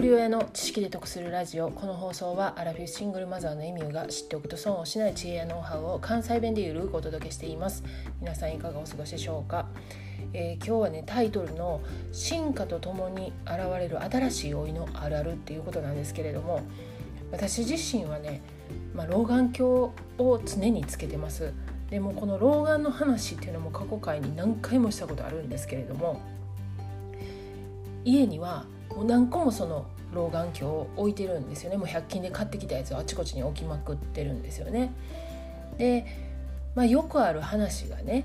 人親の知識で得するラジオ。この放送はアラフィフシングルマザーのエミューが知っておくと損をしない知恵やノウハウを関西弁でゆるくお届けしています。皆さんいかがお過ごしでしょうか、えー、今日はねタイトルの進化とともに現れる新しい老いのあるあるっていうことなんですけれども私自身はね、まあ、老眼鏡を常につけてます。でもこの老眼の話っていうのも過去回に何回もしたことあるんですけれども家にはもう何個もその老眼鏡を置いてるんですよねもう100均で買ってきたやつをあちこちに置きまくってるんですよね。で、まあ、よくある話がね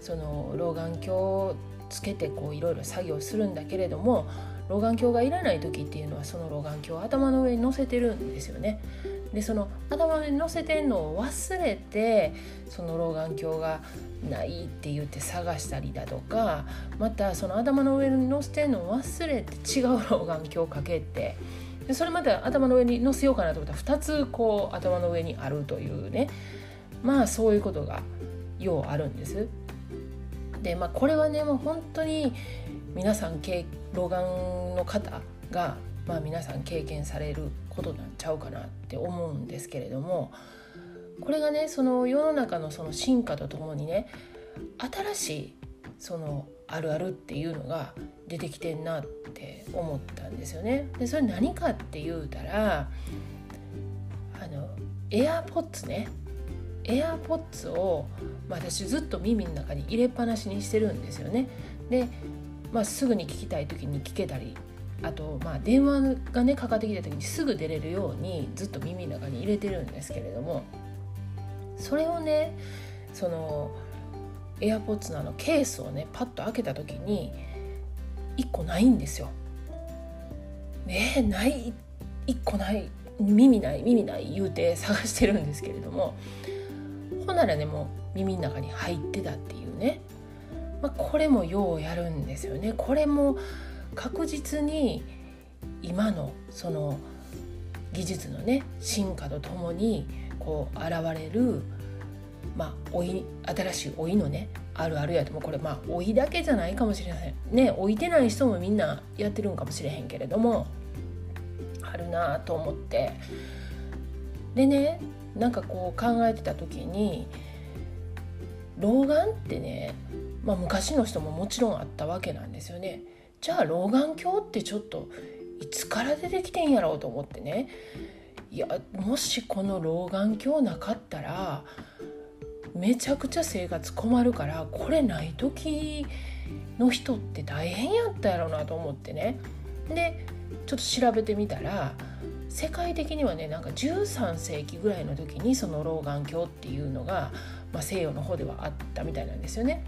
その老眼鏡をつけてこういろいろ作業するんだけれども老眼鏡がいらない時っていうのはその老眼鏡を頭の上に乗せてるんですよね。でその頭に乗せてんのを忘れてその老眼鏡がないって言って探したりだとかまたその頭の上に乗せてんのを忘れて違う老眼鏡をかけてでそれまた頭の上に乗せようかなと思ったら2つこう頭の上にあるというねまあそういうことがようあるんです。でまあこれはねもう本当に皆さん老眼の方がまあ、皆さん経験されることなんちゃうかなって思うんですけれどもこれがねその世の中のその進化とともにね新しいそのあるあるっていうのが出てきてんなって思ったんですよね。でそれ何かって言うたらあのエアポッツねエアポッツを、まあ、私ずっと耳の中に入れっぱなしにしてるんですよね。で、まあ、すぐに聞きたい時に聞けたりあとまあ電話がねかかってきた時にすぐ出れるようにずっと耳の中に入れてるんですけれどもそれをねその AirPods のあのケースをねパッと開けた時に1個ないんですよ。え、ない1個ない耳ない耳ない言うて探してるんですけれどもほんならねもう耳の中に入ってたっていうね、まあ、これもようやるんですよね。これも確実に今のその技術のね進化とともにこう現れるまあ老い新しい老いのねあるあるやともこれまあ老いだけじゃないかもしれないね老いてない人もみんなやってるんかもしれへんけれどもあるなあと思ってでねなんかこう考えてた時に老眼ってね、まあ、昔の人ももちろんあったわけなんですよね。じゃあ老眼鏡ってちょっといつから出てきてんやろうと思ってねいやもしこの老眼鏡なかったらめちゃくちゃ生活困るからこれない時の人って大変やったやろうなと思ってねでちょっと調べてみたら世界的にはねなんか13世紀ぐらいの時にその老眼鏡っていうのが、まあ、西洋の方ではあったみたいなんですよね。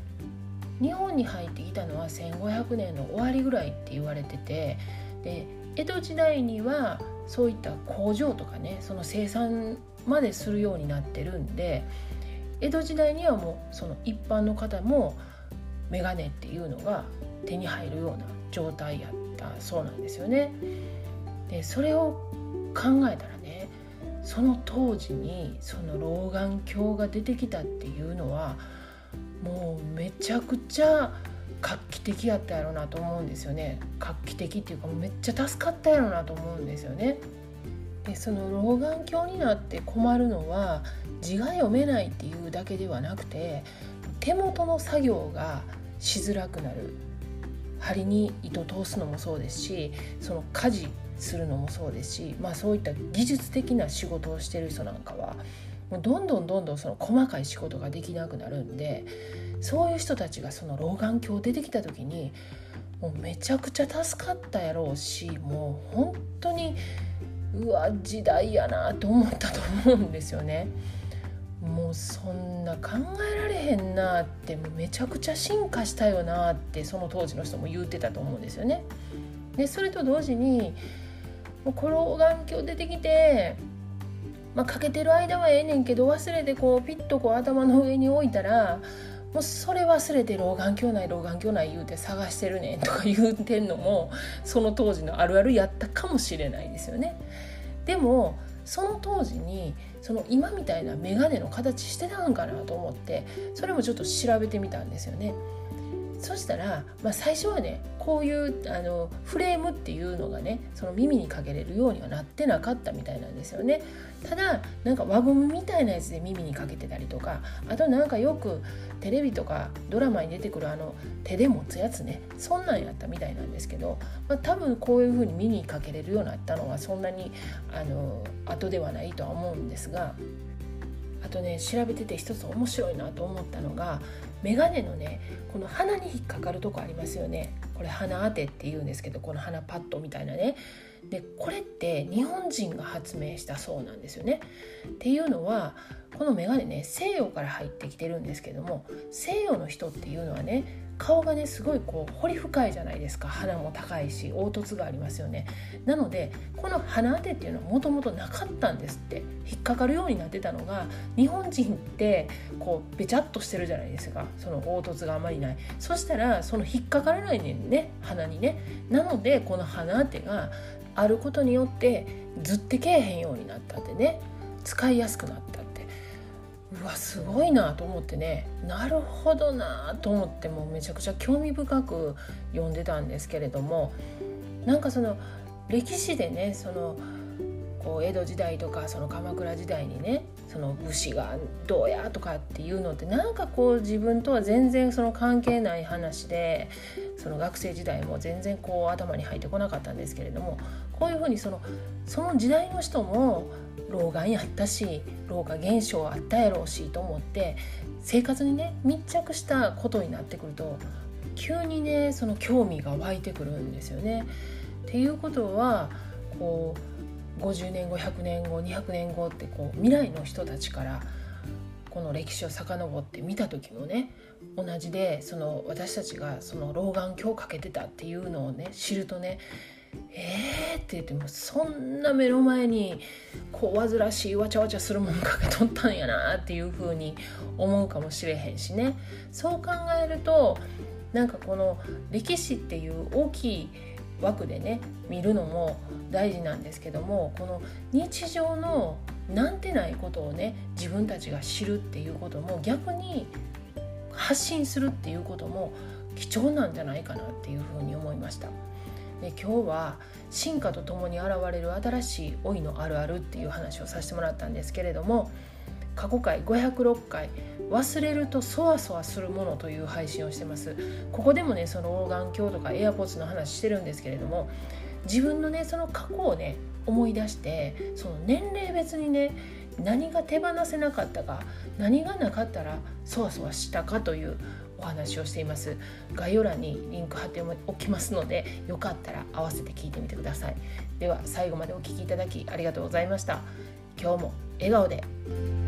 日本に入ってきたのは1500年の終わりぐらいって言われててで江戸時代にはそういった工場とかねその生産までするようになってるんで江戸時代にはもうその一般の方もメガネっていうのが手に入るような状態やったそうなんですよね。でそれを考えたらねその当時にその老眼鏡が出てきたっていうのはもうめちゃくちゃ画期的やったやろうなと思うんですよね画期的っていうかめっちゃ助かったやろうなと思うんですよね。でその老眼鏡になって困るのは字が読めないっていうだけではなくて手元の作業がしづらくなる針に糸通すのもそうですしその家事するのもそうですし、まあ、そういった技術的な仕事をしてる人なんかはもうどんどんどんどんその細かい仕事ができなくなるんでそういう人たちがその老眼鏡出てきた時にもうめちゃくちゃ助かったやろうしもう本当にうわ時代やなと思ったと思うんですよね。もうそんな考えられへんなってもうめちゃくちゃ進化したよなってその当時の人も言ってたと思うんですよね。でそれと同時にもうこの眼鏡出てきてまあ、かけてる間はええねんけど忘れてこうピッとこう頭の上に置いたらもうそれ忘れて老眼鏡ない老眼鏡ない言うて探してるねんとか言うてんのもその当時のあるあるやったかもしれないですよね。でもその当時にその今みたいな眼鏡の形してたんかなと思ってそれもちょっと調べてみたんですよね。そしたら、まあ、最初はねこういうあのフレームっていうのがねその耳にかけれるようにはなってなかったみたいなんですよね。ただなんか輪ゴムみたいなやつで耳にかけてたりとかあとなんかよくテレビとかドラマに出てくるあの手で持つやつねそんなんやったみたいなんですけど、まあ、多分こういう風に耳にかけれるようになったのはそんなにあの後ではないとは思うんですがあとね調べてて一つ面白いなと思ったのが眼鏡のねこの鼻に引っかかるとこありますよねこれ鼻当てって言うんですけどこの鼻パッドみたいなねでこれって日本人が発明したそうなんですよね。っていうのはこの眼鏡ね西洋から入ってきてるんですけども西洋の人っていうのはね顔がねすごいこう彫り深いじゃないですか。鼻も高いし凹凸がありますよね。なのでこの鼻当てっていうのはもともとなかったんですって。引っかかるようになってたのが日本人ってこうべちゃっとしてるじゃないですか。その凹凸があまりない。そしたらその引っかからないねね鼻にね。なのでこの鼻当てがあることによってずってけえへんようになったってね。使いやすくなった。うわすごいなと思ってね。なるほどなと思ってもめちゃくちゃ興味深く読んでたんですけれども。なんかその歴史でねそのこう江戸時代とかその鎌倉時代にねその武士がどうやとかっていうのってなんかこう自分とは全然その関係ない話でその学生時代も全然こう頭に入ってこなかったんですけれどもこういうふうにそのその時代の人も老眼やったし老化現象あったやろうしと思って生活にね密着したことになってくると急にねその興味が湧いてくるんですよね。っていうことはこう50年後100年後200年後ってこう未来の人たちからの歴史を遡って見た時もね同じでその私たちがその老眼鏡をかけてたっていうのをね知るとねえーって言ってもそんな目の前にこう煩わしいわちゃわちゃするもんかけとったんやなっていう風に思うかもしれへんしね。そう考えるとなんかこの歴史っていう大きい枠でね見るのも大事なんですけどもこの日常のなんてないことをね自分たちが知るっていうことも逆に発信するっていうことも貴重なんじゃないかなっていうふうに思いました。で今日は進化とともに現れる新しい老いのあるあるっていう話をさせてもらったんですけれども過去回506回忘れるとそわそわするものという配信をしてますここでもねその老眼鏡とかエアポッツの話してるんですけれども自分のねその過去をね思い出してその年齢別にね何が手放せなかったか何がなかったらそわそわしたかというお話をしています。概要欄にリンク貼っておきますのでよかったら合わせて聞いてみてください。では最後までお聴きいただきありがとうございました。今日も笑顔で。